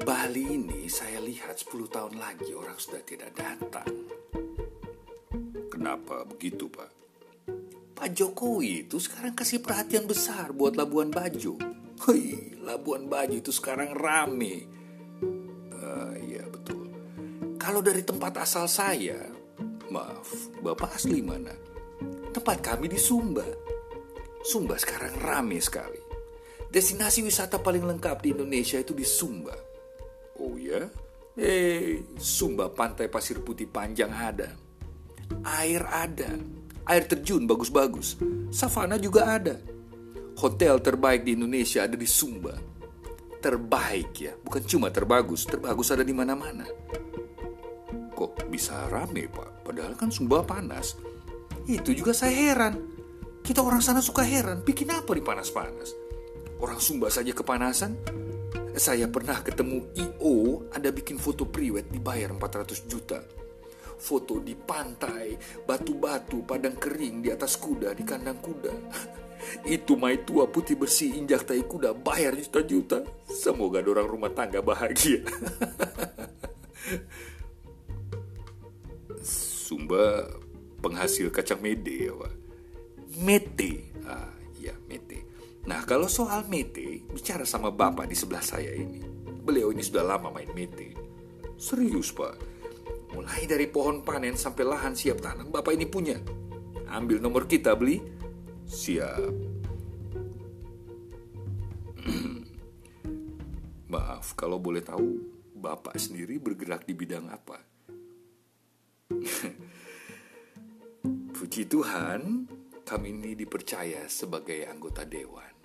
Bali ini saya lihat 10 tahun lagi orang sudah tidak datang. Kenapa begitu, Pak? Pak Jokowi itu sekarang kasih perhatian besar buat Labuan Bajo. Hei, Labuan Bajo itu sekarang rame. Uh, iya betul. Kalau dari tempat asal saya, maaf, Bapak asli mana? Tempat kami di Sumba. Sumba sekarang rame sekali. Destinasi wisata paling lengkap di Indonesia itu di Sumba. Ya? Eh, Sumba pantai pasir putih panjang ada. Air ada. Air terjun bagus-bagus. Savana juga ada. Hotel terbaik di Indonesia ada di Sumba. Terbaik ya, bukan cuma terbagus, terbagus ada di mana-mana. Kok bisa rame, Pak? Padahal kan Sumba panas. Itu juga saya heran. Kita orang sana suka heran, bikin apa di panas-panas? Orang Sumba saja kepanasan. Saya pernah ketemu IO ada bikin foto priwet dibayar 400 juta. Foto di pantai, batu-batu, padang kering di atas kuda, di kandang kuda. Itu mai tua putih bersih injak tai kuda bayar juta-juta. Semoga orang rumah tangga bahagia. Sumba penghasil kacang mede ya Pak? Mete. Ah, ya mete. Nah kalau soal mete, bicara sama bapak di sebelah saya ini. Beliau ini sudah lama main mete. Serius pak. Mulai dari pohon panen sampai lahan siap tanam, bapak ini punya. Ambil nomor kita beli. Siap. Maaf kalau boleh tahu, Bapak sendiri bergerak di bidang apa? Puji Tuhan, kami ini dipercaya sebagai anggota dewan.